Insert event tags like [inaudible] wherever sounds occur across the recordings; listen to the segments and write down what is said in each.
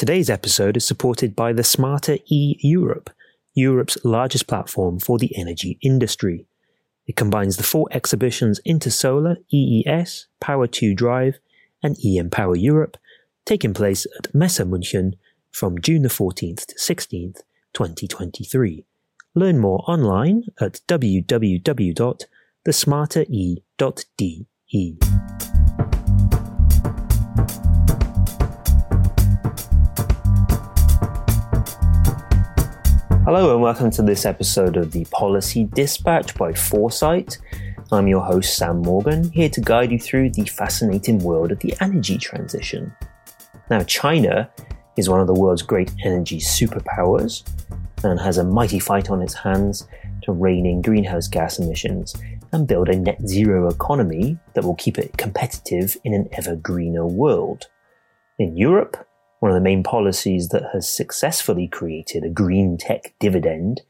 Today's episode is supported by the Smarter E Europe, Europe's largest platform for the energy industry. It combines the four exhibitions Intersolar, EES, Power 2 Drive, and EM Power Europe, taking place at Messe München from June the 14th to 16th, 2023. Learn more online at www.thesmartere.de. Hello and welcome to this episode of the Policy Dispatch by Foresight. I'm your host Sam Morgan, here to guide you through the fascinating world of the energy transition. Now, China is one of the world's great energy superpowers and has a mighty fight on its hands to rein in greenhouse gas emissions and build a net zero economy that will keep it competitive in an ever greener world. In Europe, one of the main policies that has successfully created a green tech dividend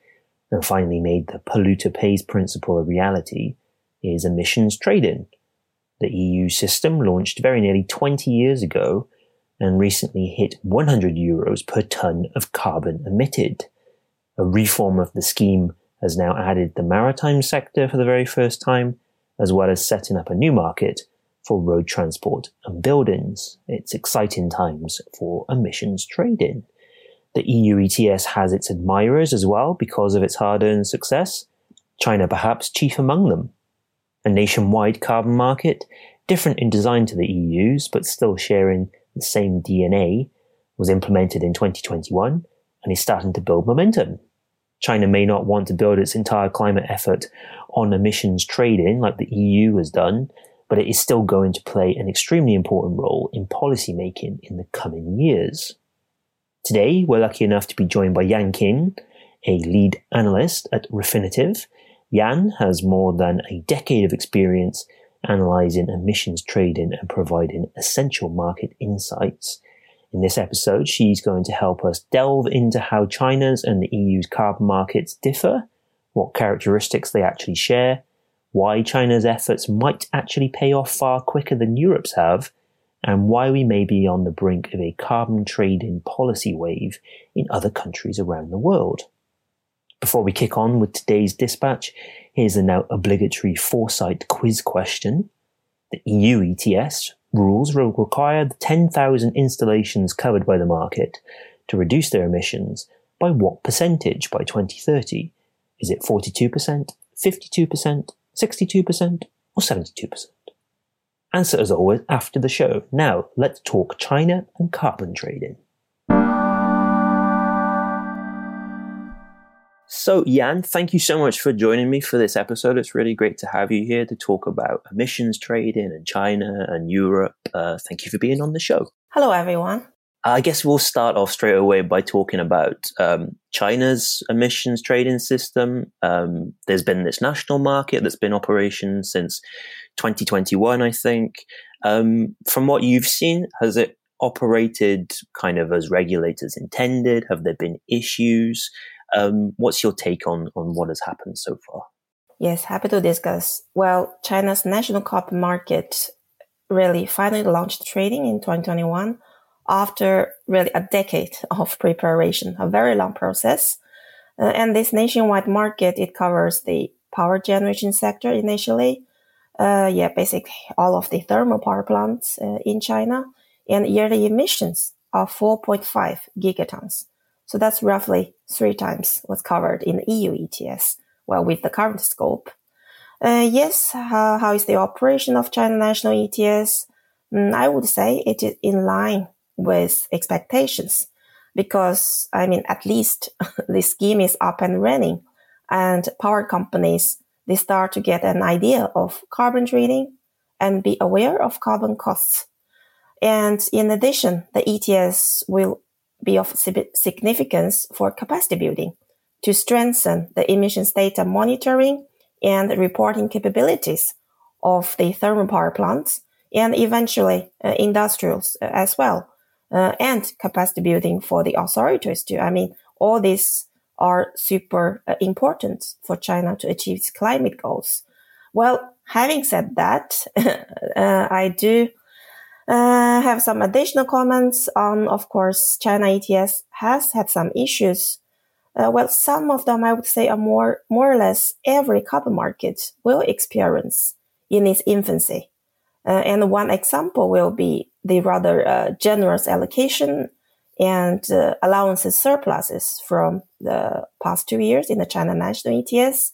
and finally made the polluter pays principle a reality is emissions trading. The EU system launched very nearly 20 years ago and recently hit 100 euros per ton of carbon emitted. A reform of the scheme has now added the maritime sector for the very first time, as well as setting up a new market for road transport and buildings. It's exciting times for emissions trading. The EU ETS has its admirers as well because of its hard earned success, China perhaps chief among them. A nationwide carbon market, different in design to the EU's, but still sharing the same DNA, was implemented in 2021 and is starting to build momentum. China may not want to build its entire climate effort on emissions trading like the EU has done, but it is still going to play an extremely important role in policymaking in the coming years. Today, we're lucky enough to be joined by Yan Qin, a lead analyst at Refinitiv. Yan has more than a decade of experience analyzing emissions trading and providing essential market insights. In this episode, she's going to help us delve into how China's and the EU's carbon markets differ, what characteristics they actually share, why China's efforts might actually pay off far quicker than Europe's have, and why we may be on the brink of a carbon trading policy wave in other countries around the world. Before we kick on with today's dispatch, here's the now obligatory foresight quiz question. The EU ETS rules will require the 10,000 installations covered by the market to reduce their emissions by what percentage by 2030? Is it 42%, 52%, 62% or 72%? Answer as always after the show. Now, let's talk China and carbon trading. So, Yan, thank you so much for joining me for this episode. It's really great to have you here to talk about emissions trading and China and Europe. Uh, thank you for being on the show. Hello, everyone. I guess we'll start off straight away by talking about um, China's emissions trading system. Um, there's been this national market that's been operation since 2021, I think. Um, from what you've seen, has it operated kind of as regulators intended? Have there been issues? Um, what's your take on on what has happened so far? Yes, happy to discuss. Well, China's national carbon market really finally launched trading in 2021 after really a decade [laughs] of preparation, a very long process. Uh, and this nationwide market, it covers the power generation sector initially. Uh, yeah, basically all of the thermal power plants uh, in China and yearly emissions of 4.5 gigatons. So that's roughly three times what's covered in the EU ETS, well, with the current scope. Uh, yes, how is the operation of China national ETS? Mm, I would say it is in line with expectations because I mean, at least [laughs] the scheme is up and running and power companies, they start to get an idea of carbon trading and be aware of carbon costs. And in addition, the ETS will be of significance for capacity building to strengthen the emissions data monitoring and reporting capabilities of the thermal power plants and eventually uh, industrials uh, as well uh, and capacity building for the authorities too. I mean, all these are super uh, important for China to achieve its climate goals. Well, having said that, [laughs] uh, I do Uh, have some additional comments on, of course, China ETS has had some issues. Uh, well, some of them I would say are more, more or less every carbon market will experience in its infancy. Uh, and one example will be the rather uh, generous allocation and uh, allowances surpluses from the past two years in the China national ETS.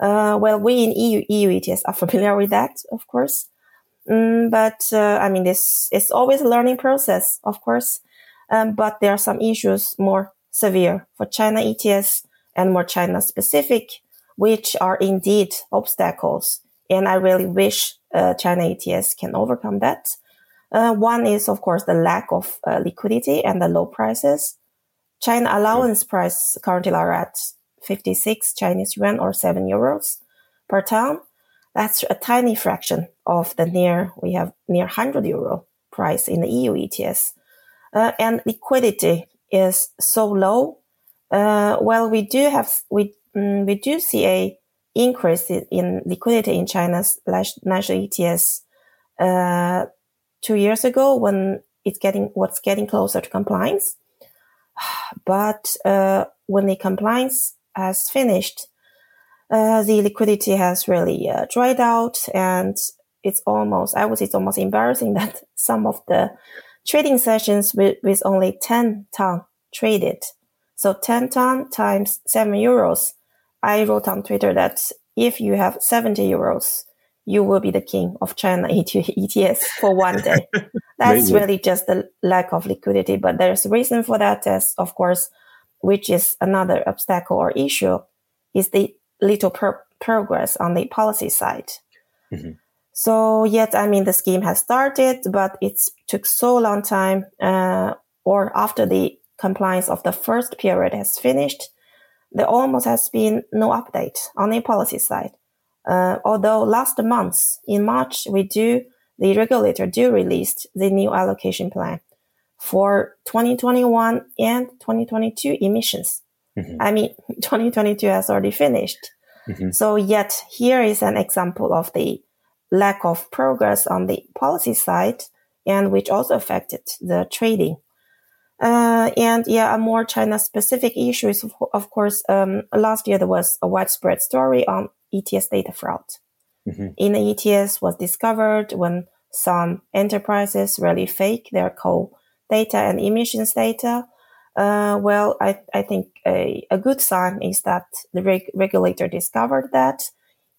Uh, well, we in EU, EU ETS are [laughs] familiar with that, of course. Mm, but uh, I mean, this is always a learning process, of course. Um, but there are some issues more severe for China ETS and more China specific, which are indeed obstacles. And I really wish uh, China ETS can overcome that. Uh, one is, of course, the lack of uh, liquidity and the low prices. China allowance price currently are at 56 Chinese yuan or 7 euros per ton. That's a tiny fraction of the near, we have near 100 euro price in the EU ETS. Uh, and liquidity is so low. Uh, well, we do have, we, mm, we do see a increase in liquidity in China's national ETS, uh, two years ago when it's getting what's getting closer to compliance. [sighs] But uh, when the compliance has finished, uh, the liquidity has really uh, dried out, and it's almost I would say it's almost embarrassing [laughs] that some of the trading sessions with, with only 10 ton traded. So 10 ton times 7 euros. I wrote on Twitter that if you have 70 euros you will be the king of China ETS for one day. [laughs] That's really just the lack of liquidity, but there's a reason for that as, of course, which is another obstacle or issue is the little per- progress on the policy side. Mm-hmm. So yet, I mean, the scheme has started, but it took so long time, uh, or after the compliance of the first period has finished, there almost has been no update on the policy side. Uh, although last month in March, we do, the regulator do released the new allocation plan for 2021 and 2022 emissions. Mm-hmm. I mean, [laughs] 2022 has already finished. Mm-hmm. So yet here is an example of the lack of progress on the policy side and which also affected the trading. Uh, and yeah, a more China specific issues, of, of course, um, last year there was a widespread story on ETS data fraud. Mm-hmm. In the ETS was discovered when some enterprises really fake their coal data and emissions data. Uh, well, I, I think a, a good sign is that the reg- regulator discovered that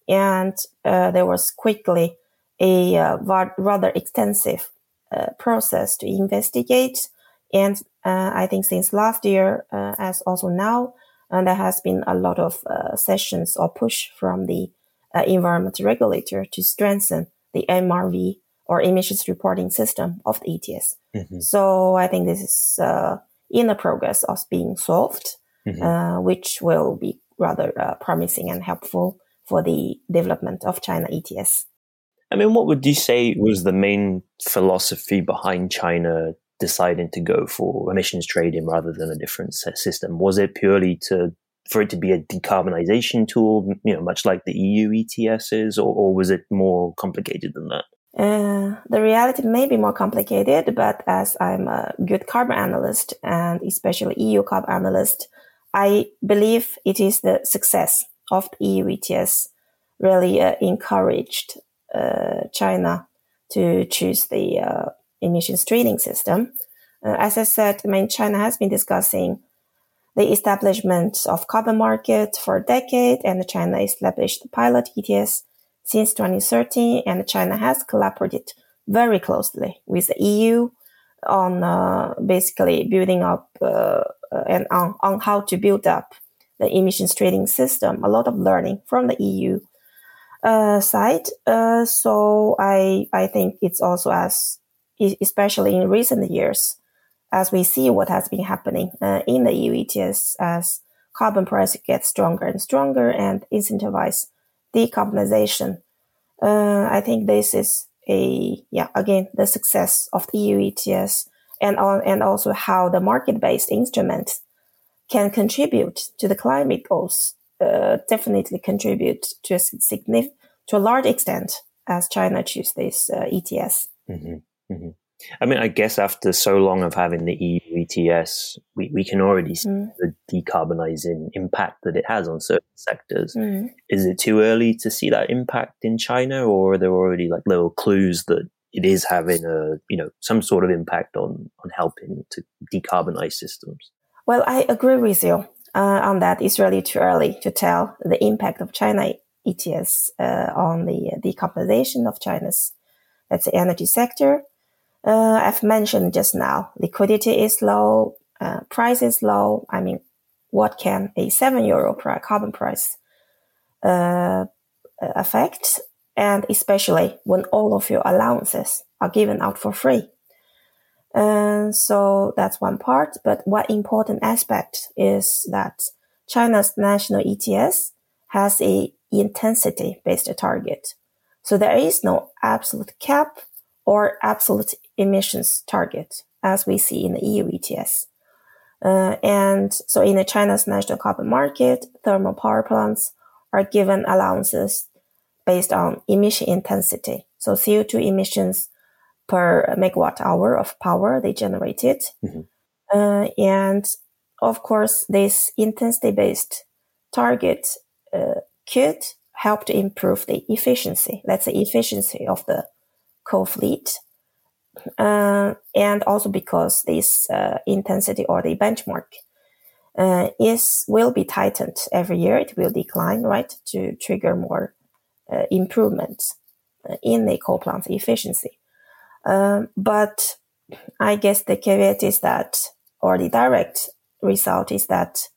and uh, there was quickly a uh, rather extensive uh, process to investigate. And uh, I think since last year, uh, as also now, and there has been a lot of uh, sessions or push from the uh, environment regulator to strengthen the MRV or emissions reporting system of the ETS. Mm-hmm. So I think this is uh, in the progress of being solved, mm-hmm. Uh, which will be rather uh, promising and helpful for the development of China ETS. I mean, what would you say was the main philosophy behind China deciding to go for emissions trading rather than a different system? Was it purely to for it to be a decarbonization tool, you know, much like the EU ETS is, or, or was it more complicated than that? Uh, the reality may be more complicated, but as I'm a good carbon analyst and especially EU carbon analyst, I believe it is the success of the EU ETS really uh, encouraged uh, China to choose the uh, emissions trading system. Uh, as I said, I mean, China has been discussing the establishment of carbon market for a decade, and China established the pilot ETS since 2013, and China has collaborated very closely with the EU on uh, basically building up uh, and on, on how to build up the emissions trading system. A lot of learning from the EU uh, side. Uh, so I I think it's also as especially in recent years, as we see what has been happening uh, in the EU ETS as carbon price gets stronger and stronger and incentivize decarbonization. Uh, I think this is a, yeah, again, the success of the EU ETS and on, and also how the market-based instruments can contribute to the climate goals, uh, definitely contribute to a significant, to a large extent as China chooses this uh, ETS. Mm-hmm. Mm-hmm. I mean, I guess after so long of having the EU ETS, we, we can already see mm. the decarbonizing impact that it has on certain sectors. Mm. Is it too early to see that impact in China, or are there already like little clues that it is having a you know some sort of impact on on helping to decarbonize systems? Well, I agree with you uh, on that. It's really too early to tell the impact of China ETS uh, on the decarbonization of China's let's say energy sector uh, I've mentioned just now, liquidity is low, uh, price is low. I mean, what can a seven euro carbon price uh, affect? And especially when all of your allowances are given out for free. And so that's one part. But one important aspect is that China's national ETS has a intensity based target. So there is no absolute cap or absolute emissions target, as we see in the EU ETS. Uh, and so in the China's national carbon market, thermal power plants are given allowances based on emission intensity. So CO2 emissions per megawatt hour of power they generated. Mm-hmm. Uh, and of course, this intensity based target uh, could help to improve the efficiency, let's say efficiency of the coal fleet uh, and also because this uh, intensity or the benchmark uh, is will be tightened every year. It will decline, right, to trigger more uh, improvements uh, in the coal plant efficiency. Um, but I guess the caveat is that, or the direct result is that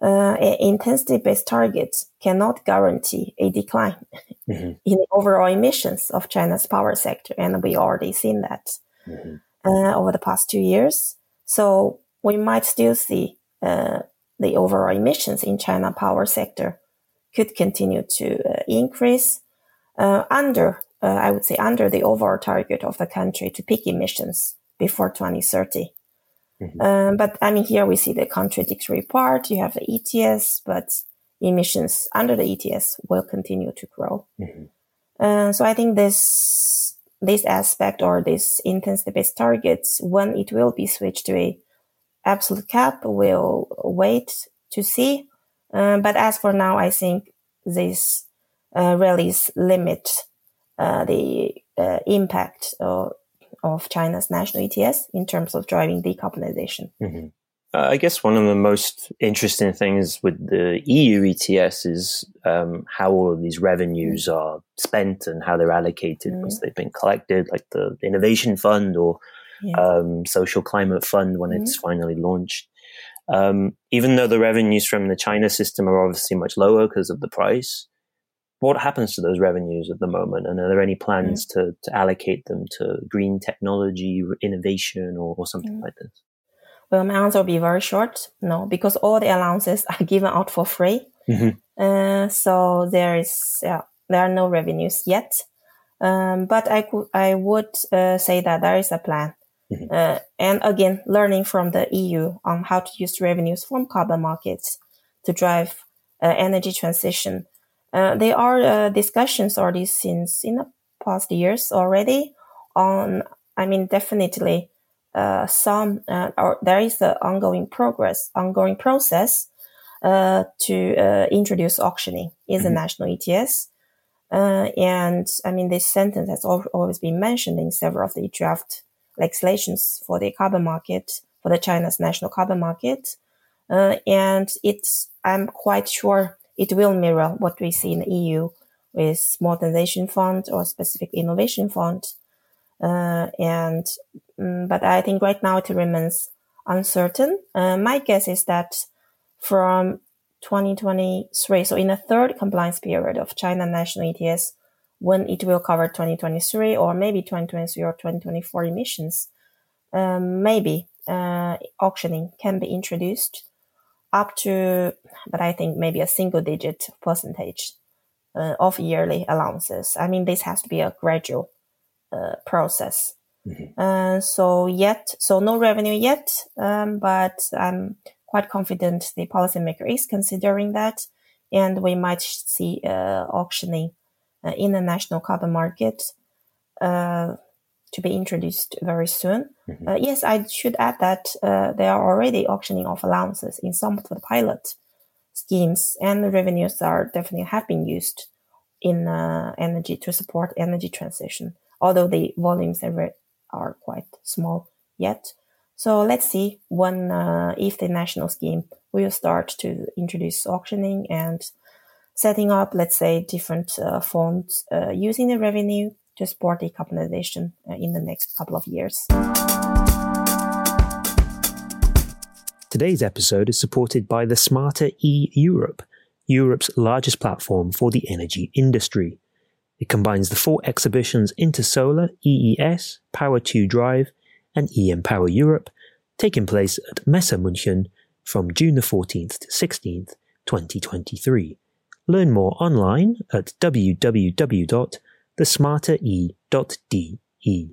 uh, intensity-based targets cannot guarantee a decline [laughs] mm-hmm. in the overall emissions of China's power sector, and we already seen that mm-hmm. uh, over the past two years. So we might still see uh, the overall emissions in China power sector could continue to uh, increase uh, under, uh, I would say, under the overall target of the country to peak emissions before 2030. Mm-hmm. Um, but I mean, here we see the contradictory part. You have the ETS, but emissions under the ETS will continue to grow. Mm-hmm. Uh, so I think this this aspect or this intensity-based targets, when it will be switched to a absolute cap, we will wait to see. Uh, but as for now, I think this uh, rallies limit uh, the uh, impact or of China's national ETS in terms of driving decarbonization. Mm-hmm. Uh, I guess one of the most interesting things with the EU ETS is um, how all of these revenues mm. are spent and how they're allocated mm. once they've been collected, like the Innovation Fund or yeah. um, Social Climate Fund when mm. it's finally launched. Um, even though the revenues from the China system are obviously much lower because of the price, what happens to those revenues at the moment? And are there any plans mm. to, to allocate them to green technology, innovation, or, or something mm. like this? Well, my answer will be very short. No, because all the allowances are [laughs] given out for free. Mm-hmm. Uh, so there is, yeah, there are no revenues yet. Um, but I could, I would uh, say that there is a plan. Mm-hmm. Uh, and again, learning from the EU on how to use revenues from carbon markets to drive uh, energy transition uh, there are uh, discussions already since in the past years already on, I mean, definitely uh, some, uh, or there is an ongoing progress, ongoing process uh, to uh, introduce auctioning in the mm-hmm. national ETS. and I mean, this sentence has always been mentioned in several of the draft legislations for the carbon market, for the China's national carbon market. and it's, I'm quite sure it will mirror what we see in the EU with modernization fund or specific innovation fund. Uh, and, um, but I think right now it remains uncertain. Uh, my guess is that from 2023, so in the third compliance period of China national ETS, when it will cover 2023 or maybe 2023 or 2024 emissions, um, maybe uh, auctioning can be introduced up to, but I think maybe a single digit percentage uh, of yearly allowances. I mean, this has to be a gradual uh, process. Mm-hmm. Uh, so yet, so no revenue yet, um, but I'm quite confident the policymaker is considering that, and we might see uh, auctioning uh, in the national carbon market. To be introduced very soon. Mm-hmm. Uh, yes, I should add that uh, they are already auctioning off allowances in some of the pilot schemes, and the revenues are definitely have been used in uh, energy to support energy transition, although the volumes are, are quite small yet. So let's see when uh, if the national scheme will start to introduce auctioning and setting up, let's say, different uh, funds uh, using the revenue to support decarbonization uh, in the next couple of years. Today's episode is supported by the Smarter E Europe, Europe's largest platform for the energy industry. It combines the four exhibitions Intersolar, EES, Power 2 Drive, and EM Power Europe, taking place at Messe München from June the 14th to 16th, 2023. Learn more online at www.thesmartere.de.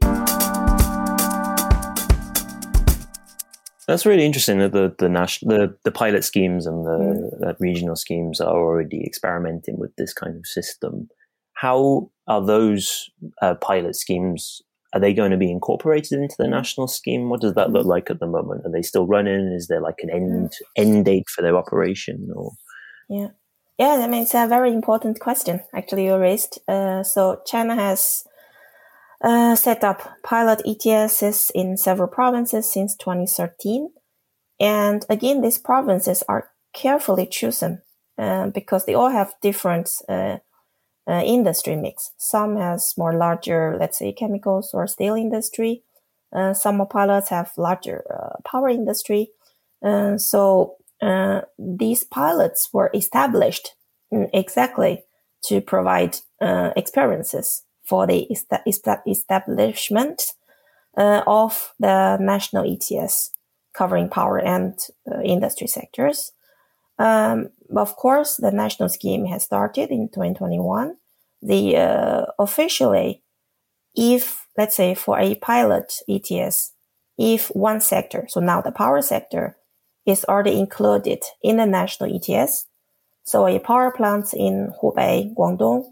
That's really interesting that the the, national, the the pilot schemes and the, mm. the regional schemes are already experimenting with this kind of system. How are those uh, pilot schemes? Are they going to be incorporated into the national scheme? What does that look like at the moment? Are they still running? Is there like an end end date for their operation? Or yeah, yeah. I mean, it's a very important question actually you raised. Uh, so China has uh, set up pilot ETSs in several provinces since 2013. And again, these provinces are carefully chosen uh, because they all have different uh, uh industry mix. Some has more larger, let's say, chemicals or steel industry. Uh, some pilots have larger power industry. so these pilots were established mm, exactly to provide experiences for the establishment uh, of the national ETS covering power and uh, industry sectors. Um, of course, the national scheme has started in 2021. The uh, officially, if let's say for a pilot ETS, if one sector, so now the power sector, is already included in the national ETS, so a power plant in Hubei, Guangdong,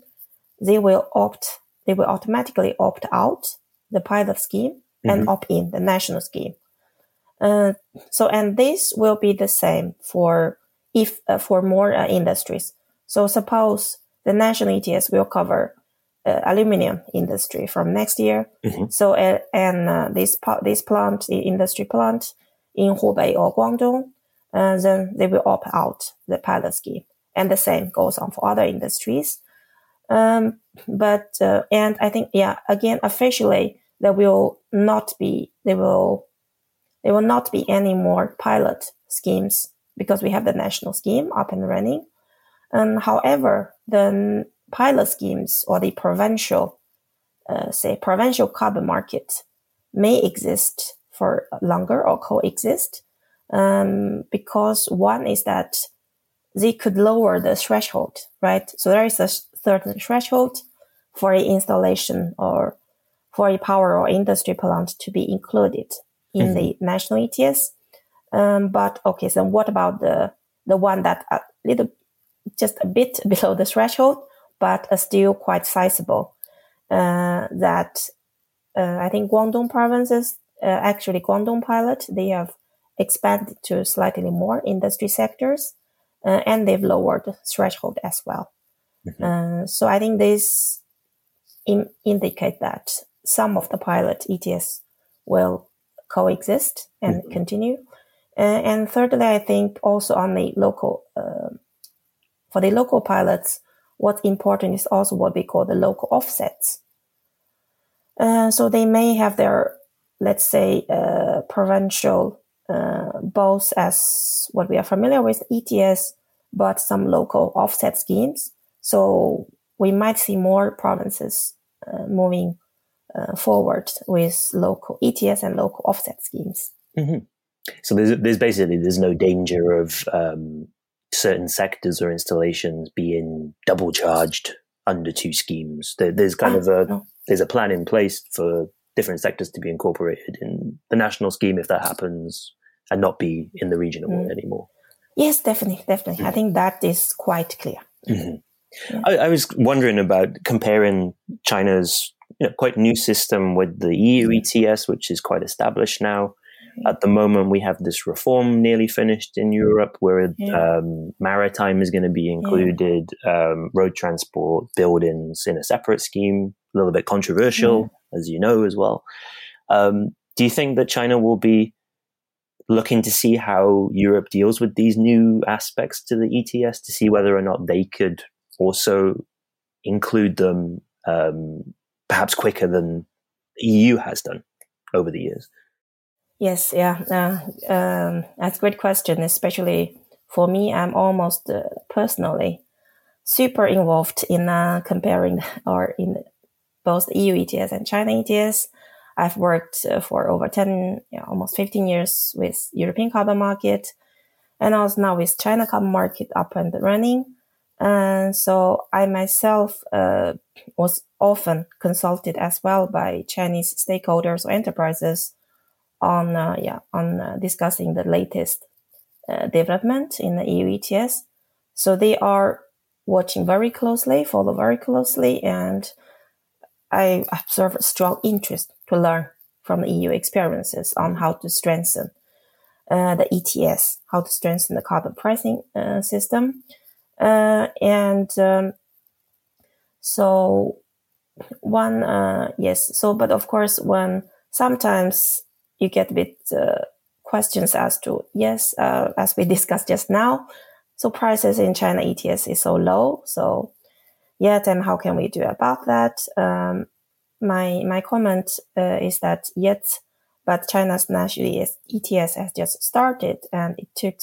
they will opt they will automatically opt out the pilot scheme mm-hmm. and opt in the national scheme. Uh, so, and this will be the same for if uh, for more uh, industries. So, suppose the national ETS will cover uh, aluminum industry from next year. Mm-hmm. So, uh, and uh, this this plant, the industry plant in Hubei or Guangdong, and then they will opt out the pilot scheme, and the same goes on for other industries. Um, but uh, and I think yeah, again officially there will not be there will there will not be any more pilot schemes because we have the national scheme up and running. And however, the pilot schemes or the provincial, uh, say provincial carbon market may exist for longer or coexist. Um, because one is that they could lower the threshold, right? So there is a certain threshold for a installation or for a power or industry plant to be included in mm-hmm. the national ETS. Um, but okay, so what about the the one that a little, just a bit [laughs] below the threshold, but uh, still quite sizable? Uh, that uh, I think Guangdong provinces, actually Guangdong pilot, they have expanded to slightly more industry sectors, uh, and they've lowered threshold as well. Mm-hmm. Uh, so I think this in, indicate that some of the pilot ETS will coexist and mm-hmm. continue. Uh, and thirdly, I think also on the local, uh, for the local pilots, what's important is also what we call the local offsets. Uh, so they may have their, let's say, uh, provincial, uh, both as what we are familiar with ETS, but some local offset schemes so we might see more provinces uh, moving uh, forward with local ETS and local offset schemes. Mm-hmm. So there's there's basically there's no danger of um, certain sectors or installations being double charged under two schemes. There, there's kind ah, of a no. there's a plan in place for different sectors to be incorporated in the national scheme if that happens and not be in the regional mm. one anymore. Yes, definitely, definitely. Mm. I think that is quite clear. Mm-hmm. I, I, was wondering about comparing China's you know, quite new system with the EU ETS, which is quite established now. At the moment, we have this reform nearly finished in Europe, where yeah. um, maritime is going to be included, yeah. um, road transport, buildings in a separate scheme. A little bit controversial, yeah. as you know as well. Um, do you think that China will be looking to see how Europe deals with these new aspects to the ETS to see whether or not they could also include them um, perhaps quicker than the EU has done over the years? Yes, yeah, uh, um, that's a great question. Especially for me, I'm almost uh, personally super involved in uh, comparing [laughs] or in both EU ETS and China ETS. I've worked uh, for over 10, you know, almost 15 years with European carbon market and also now with China carbon market up and running. And so I myself uh, was often consulted as well by Chinese stakeholders or enterprises on uh, yeah on uh, discussing the latest uh, development in the EU ETS. So they are watching very closely, follow very closely, and I observe a strong interest to learn from the EU experiences on how to strengthen uh, the ETS, how to strengthen the carbon pricing uh, system, uh, and um, so one yes, so but of course when sometimes you get a bit uh, questions as to yes, uh, as we discussed just now. So prices in China ETS is so low. So yeah, then how can we do about that? Um, my my comment uh, is that yet, but China's national ETS has just started, and it took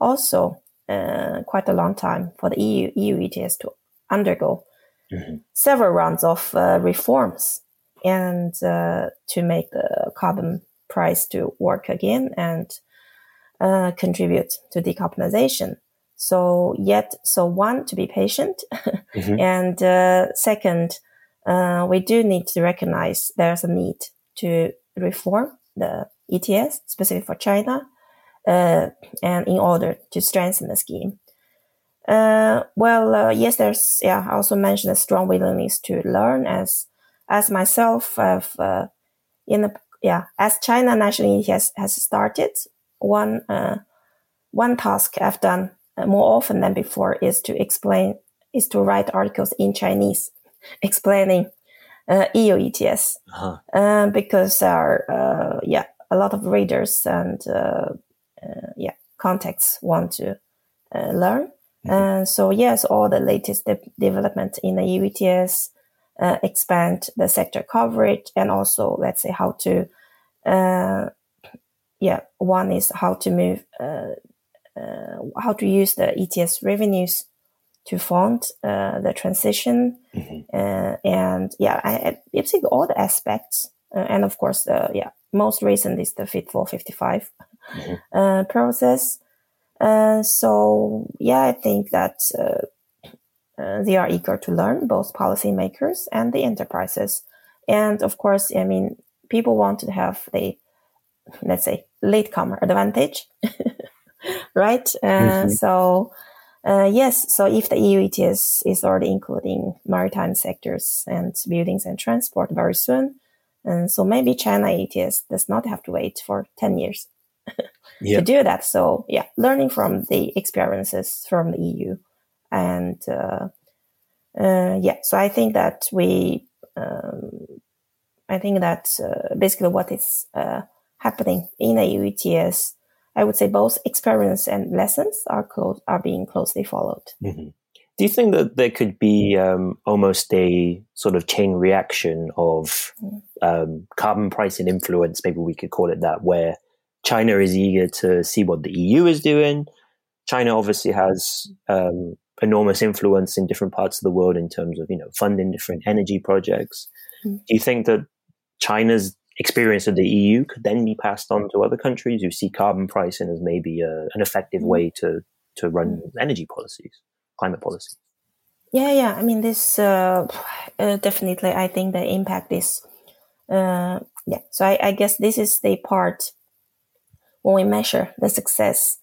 also uh, quite a long time for the EU EU ETS to undergo mm-hmm. several rounds of uh, reforms and uh, to make the carbon price to work again and uh, contribute to decarbonization. So yet, so one, to be patient. [laughs] mm-hmm. And uh, second, uh, we do need to recognize there's a need to reform the ETS, specific for China, uh, and in order to strengthen the scheme. Uh, well, uh, yes, there's, yeah, I also mentioned a strong willingness to learn as, as myself, I've, in the yeah, as China nationally ETS has started, one uh, one task I've done uh, more often than before is to explain is to write articles in Chinese [laughs] explaining uh, EU ETS uh-huh. uh, because our uh, yeah a lot of readers and uh, uh, yeah contacts want to learn. Mm-hmm. And so yes, all the latest de- development in the EU ETS uh, expand the sector coverage and also let's say how to uh, yeah one is how to move uh, uh how to use the ets revenues to fund uh, the transition mm-hmm. Uh, and yeah I, I think all the aspects and of course yeah most recent is the fit for 55 mm-hmm. process so yeah i think that uh, they are eager to learn, both policymakers and the enterprises. And of course, I mean, people want to have the, let's say, latecomer advantage, [laughs] right? Uh, mm-hmm. So, uh, yes, so if the EU ETS is already including maritime sectors and buildings and transport very soon, and so maybe China ETS does not have to wait for 10 years [laughs] to do that. So yeah, learning from the experiences from the EU and uh, uh, yeah, so I think that we, um, I think that uh, basically what is uh, happening in a ETS, I would say both experience and lessons are close are being closely followed. Mm-hmm. Do you think that there could be um, almost a sort of chain reaction of mm. um, carbon pricing influence? Maybe we could call it that, where China is eager to see what the EU is doing. China obviously has um, enormous influence in different parts of the world in terms of you know funding different energy projects. Mm. Do you think that China's experience of the EU could then be passed on to other countries who see carbon pricing as maybe a, an effective mm. way to to run mm. energy policies, climate policies? Yeah, yeah. I mean, this uh, uh, definitely. I think the impact is, uh, yeah. So I, I guess this is the part when we measure the success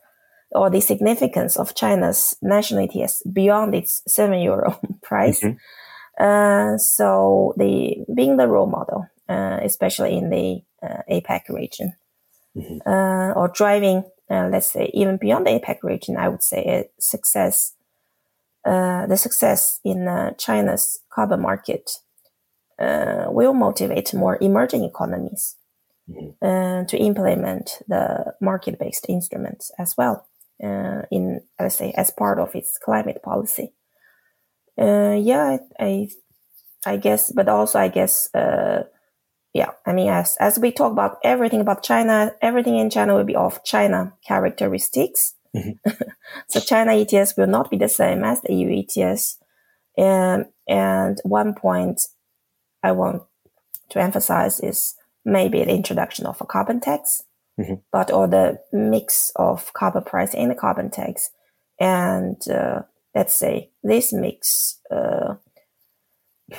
or the significance of China's national ETS beyond its seven euro [laughs] price. Mm-hmm. Uh, so the being the role model, uh, especially in the uh, APEC region, mm-hmm. Uh, or driving, uh, let's say even beyond the APEC region, I would say a success, the success in China's carbon market will motivate more emerging economies mm-hmm. to implement the market-based instruments as well in, let's say, as part of its climate policy. Uh, yeah, I, I, I, guess, but also I guess, uh, yeah, I mean, as, as we talk about everything about China, everything in China will be of China characteristics. Mm-hmm. [laughs] so China ETS will not be the same as the EU ETS. Um, and one point I want to emphasize is maybe the introduction of a carbon tax, mm-hmm. but or the mix of carbon price and the carbon tax. And, uh, let's say this mix uh,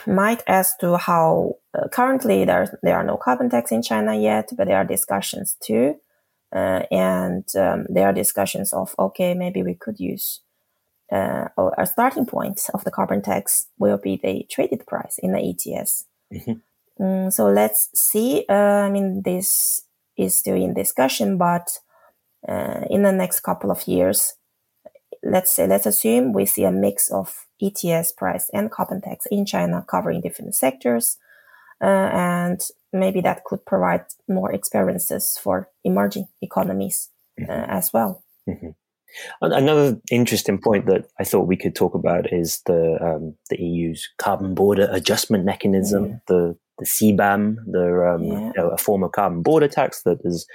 might as to how uh, currently there there are no carbon tax in China yet, but there are discussions too, uh, and um, there are discussions of okay maybe we could use uh, a starting point of the carbon tax will be the traded price in the ETS. Mm-hmm. Mm, so let's see. Uh, I mean this is still in discussion, but uh, in the next couple of years let's say, let's assume we see a mix of ETS price and carbon tax in China covering different sectors. Uh, and maybe that could provide more experiences for emerging economies uh, mm-hmm. as well. Mm-hmm. Another interesting point that I thought we could talk about is the um, the EU's carbon border adjustment mechanism, the the CBAM, the um, yeah. you know, a form of carbon border tax that has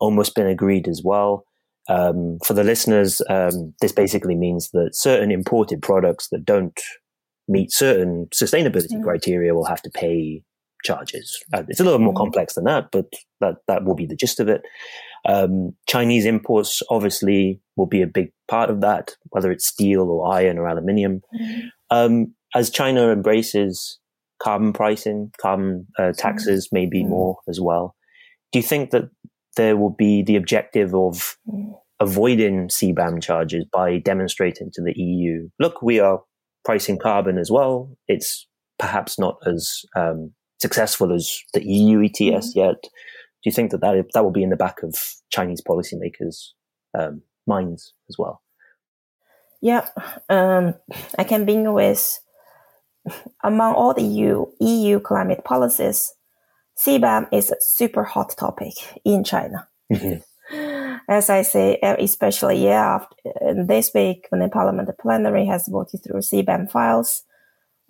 almost been agreed as well. Um, for the listeners, um, this basically means that certain imported products that don't meet certain sustainability criteria will have to pay charges. Uh, it's a little more mm. complex than that, but that, that will be the gist of it. Um, Chinese imports obviously will be a big part of that, whether it's steel or iron or aluminium. Mm. Um, as China embraces carbon pricing, carbon uh, taxes, maybe mm. more as well. Do you think that there will be the objective of avoiding CBAM charges by demonstrating to the EU, look, we are pricing carbon as well. It's perhaps not as um, successful as the EU ETS mm-hmm. yet. Do you think that that, that will be in the back of Chinese policymakers' um, minds as well? Yeah, um, I can begin with among all the EU, EU climate policies, CBAM is a super hot topic in China. Mm-hmm. [laughs] As I say, especially yeah, after, this week when the Parliament plenary has voted through CBAM files,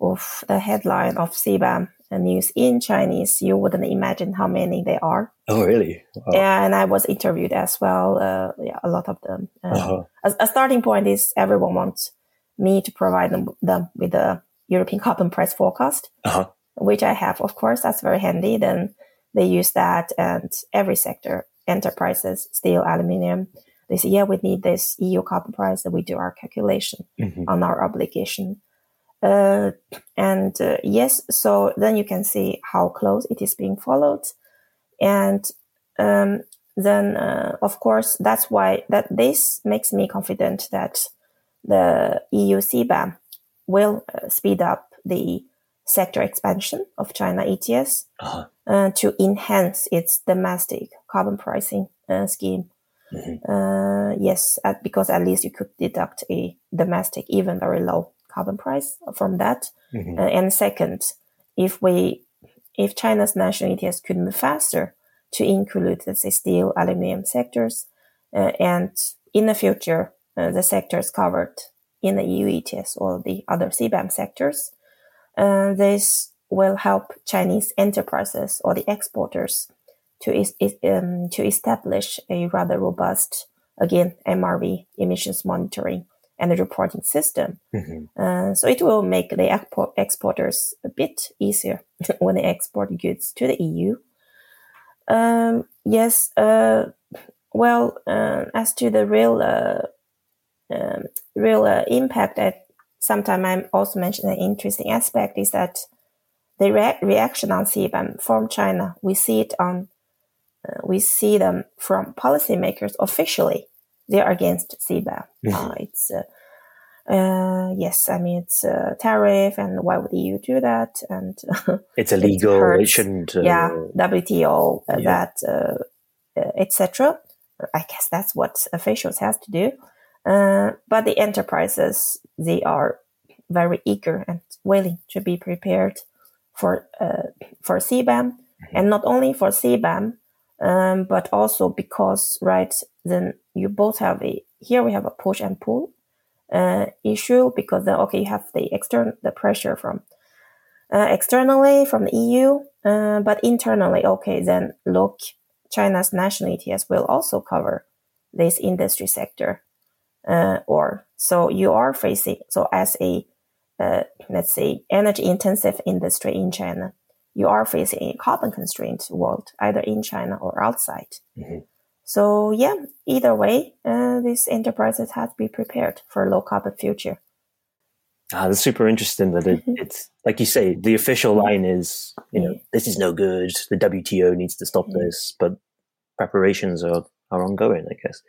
of the headline of CBAM news in Chinese, you wouldn't imagine how many there are. Oh, really? Wow. Yeah, and I was interviewed as well. Uh, yeah, a lot of them. Uh, uh-huh. a, a, starting point is everyone wants me to provide them, them with the European carbon price forecast. Uh-huh which I have, of course, that's very handy. Then they use that and every sector, enterprises, steel, aluminium, they say, yeah, we need this EU carbon price that we do our calculation mm-hmm. on our obligation. Uh, and uh, yes, so then you can see how close it is being followed. And um, then, uh, of course, that's why that this makes me confident that the EU CBAM will uh, speed up the sector expansion of China ETS uh-huh. uh, to enhance its domestic carbon pricing uh, scheme. Mm-hmm. Uh, yes, at, because at least you could deduct a domestic, even very low carbon price from that. Mm-hmm. Uh, and second, if we, if China's national ETS could move faster to include, let's say, steel, aluminum sectors, uh, and in the future, uh, the sectors covered in the EU ETS or the other CBAM sectors, uh, this will help Chinese enterprises or the exporters to um, to establish a rather robust, again, MRV emissions monitoring and the reporting system. Mm-hmm. Uh, so it will make the export- exporters a bit easier [laughs] when they export goods to the EU. Um, yes, uh, well, uh, as to the real uh, um, real uh, impact, I Sometimes I also mention an interesting aspect is that the re- reaction on CBAM from China, we see it on, uh, we see them from policymakers officially. They're against CBAM. Mm-hmm. Uh, it's, uh, uh, yes, I mean it's a tariff, and why would EU do that? And [laughs] it's illegal. It, it shouldn't. Uh, yeah, WTO uh, yeah. that uh, etc. I guess that's what officials have to do. Uh, but the enterprises they are very eager and willing to be prepared for for CBAM, mm-hmm. and not only for CBAM, um, but also because right then you both have a here we have a push and pull uh, issue because then okay you have the external the pressure from uh, externally from the EU, uh, but internally okay then look China's national ETS will also cover this industry sector, uh, or so you are facing so as a uh, let's say energy intensive industry in China, you are facing a carbon constrained world either in China or outside. Mm-hmm. So yeah, either way, uh, these enterprises have to be prepared for a low carbon future. Ah, that's super interesting that it, mm-hmm. [laughs] it's like you say, the official line is, you know, this is no good. The WTO needs to stop this, but preparations are, are ongoing, I guess.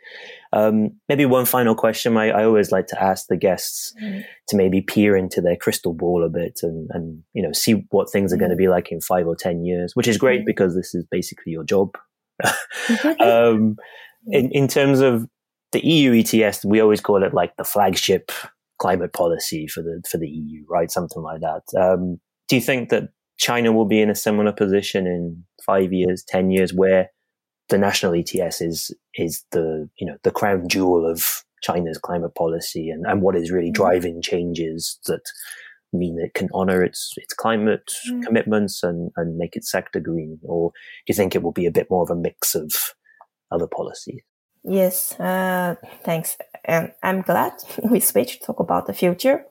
Um, maybe one final question I, I, always like to ask the guests mm. to maybe peer into their crystal ball a bit and, and you know, see what things are going to mm. be like in five or 10 years, which is great mm. because this is basically your job [laughs] um, in, in terms of the EU ETS, we always call it like the flagship climate policy for the for the EU, right? Something like that. Um, do you think that China will be in a similar position in five years, ten years, where the national ETS is is the you know the crown jewel of China's climate policy and, and what is really mm. driving changes that mean it can honor its its climate mm. commitments and, and make its sector green? Or do you think it will be a bit more of a mix of other policies? Yes, uh, thanks. And I'm glad [laughs] we switched to talk about the future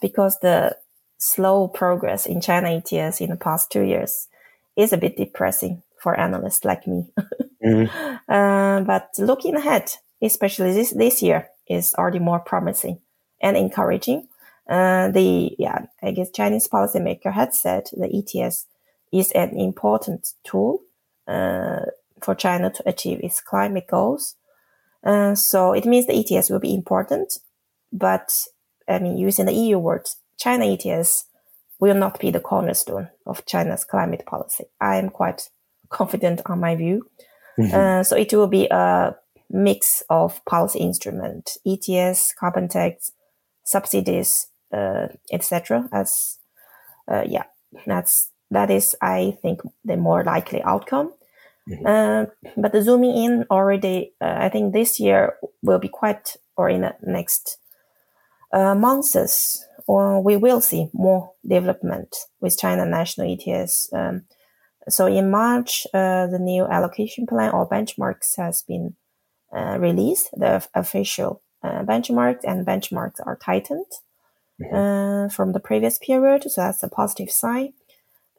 because the slow progress in China ETS in the past two years is a bit depressing for analysts like me. [laughs] mm-hmm. uh, but looking ahead, especially this, this year, is already more promising and encouraging uh, the yeah, I guess Chinese policymaker had said the ETS is an important tool uh, for China to achieve its climate goals. Uh, so it means the ETS will be important, but I mean, using the EU words, China ETS will not be the cornerstone of China's climate policy. I am quite confident on my view. Mm-hmm. Uh, so it will be a mix of policy instrument, ETS, carbon tax, subsidies, uh, etc. As uh, yeah, that's that is I think the more likely outcome. Mm-hmm. Uh, but the zooming in already, uh, I think this year will be quite, or in the next uh, months, or we will see more development with China national ETS. Um, so in March, uh, the new allocation plan or benchmarks has been uh, released, the official uh, benchmarks and benchmarks are tightened mm-hmm. uh, from the previous period. So that's a positive sign.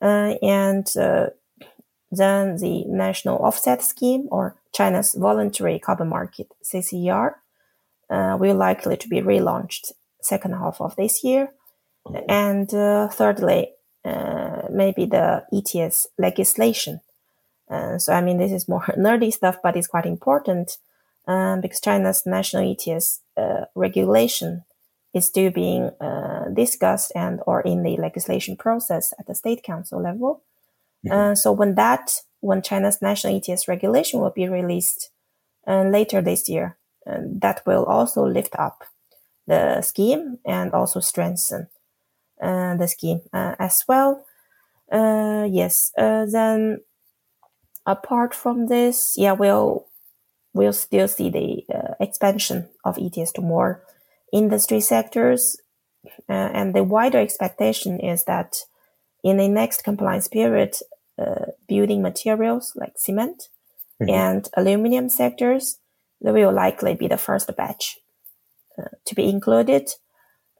Uh, and uh, then the national offset scheme or China's voluntary carbon market CCER uh, will likely to be relaunched second half of this year. Mm-hmm. And uh, thirdly, maybe the ETS legislation. so I mean, this is more [laughs] nerdy stuff, but it's quite important um, because China's national ETS regulation is still being uh, discussed and or in the legislation process at the state council level. Mm-hmm. Uh, so when that, when China's national ETS regulation will be released uh, later this year, uh, that will also lift up the scheme and also strengthen uh, the scheme uh, as well. yes, then apart from this, yeah, we'll we'll still see the expansion of ETS to more industry sectors. Uh, and the wider expectation is that in the next compliance period, uh, building materials like cement mm-hmm. and aluminum sectors, they will likely be the first batch uh, to be included,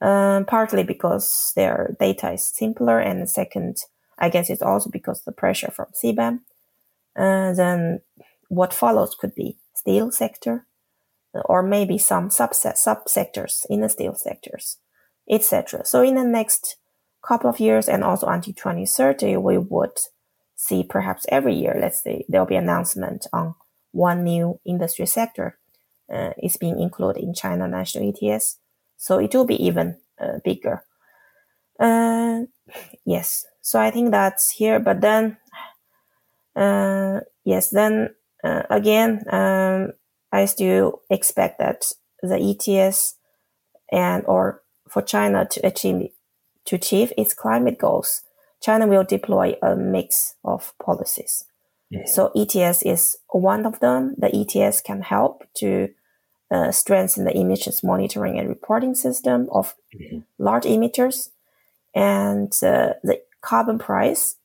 um, partly because their data is simpler, and second, I guess it's also because the pressure from CBAM. Uh, then what follows could be steel sector, or maybe some subset subsectors in the steel sectors, etc. So in the next couple of years and also until 2030, we would see perhaps every year, let's say there'll be announcement on one new industry sector uh, is being included in China national ETS. So it will be even uh, bigger. Uh, yes. So I think that's here. But then, uh, yes, then uh, again, um, I still expect that the ETS and or for China to achieve to achieve its climate goals, China will deploy a mix of policies. Yeah. So ETS is one of them. The ETS can help to uh, strengthen the emissions monitoring and reporting system of mm-hmm. large emitters, and uh, the carbon price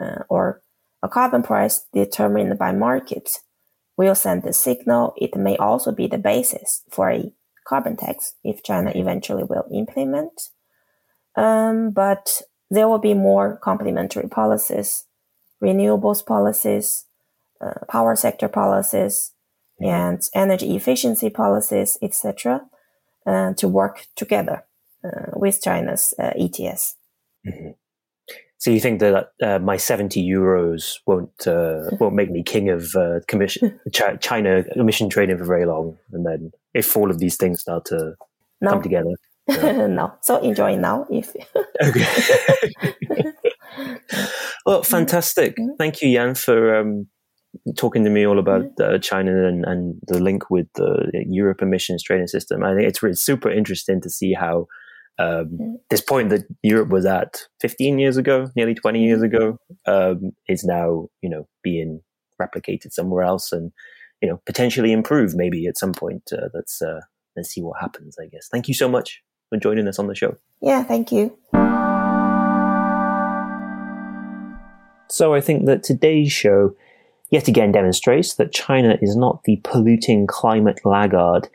uh, or a carbon price determined by markets will send the signal. It may also be the basis for a carbon tax if China mm-hmm. eventually will implement. Um, but there will be more complementary policies, renewables policies, uh, power sector policies. And energy efficiency policies, etc., uh, to work together uh, with China's uh, ETS. Mm-hmm. So you think that uh, my seventy euros won't uh, [laughs] won't make me king of uh, commission [laughs] China emission trading for very long, and then if all of these things start to no. come together, [laughs] yeah. no. So enjoy now. If okay. well, fantastic. Mm-hmm. Thank you, Yan, for um, talking to me all about mm-hmm. uh, China and, and, the link with the Europe emissions trading system. I think it's really super interesting to see how um, mm-hmm. this point that Europe was at 15 years ago, nearly 20 years ago, um, is now you know being replicated somewhere else and you know potentially improve maybe at some point. Uh, let's uh, let's see what happens. I guess. Thank you so much for joining us on the show. Yeah, thank you. So I think that today's show yet again demonstrates that China is not the polluting climate laggard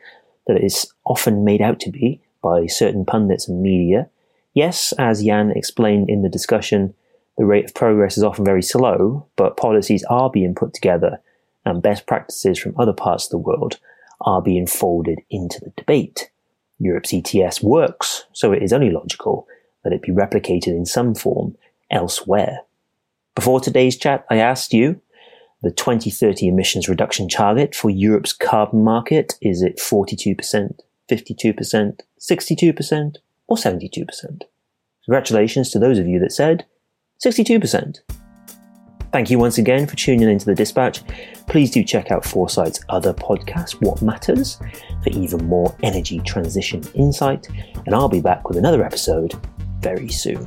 that it is often made out to be by certain pundits and media. Yes, as Yan explained in the discussion, the rate of progress is often very slow, but policies are being put together and best practices from other parts of the world are being folded into the debate. Europe's ETS works, so it is only logical that it be replicated in some form elsewhere. Before today's chat, I asked you the 2030 emissions reduction target for Europe's carbon market is it 42%, 52%, 62%, or 72%? Congratulations to those of you that said 62%. Thank you once again for tuning into the dispatch. Please do check out Foresight's other podcast, What Matters, for even more energy transition insight. And I'll be back with another episode very soon.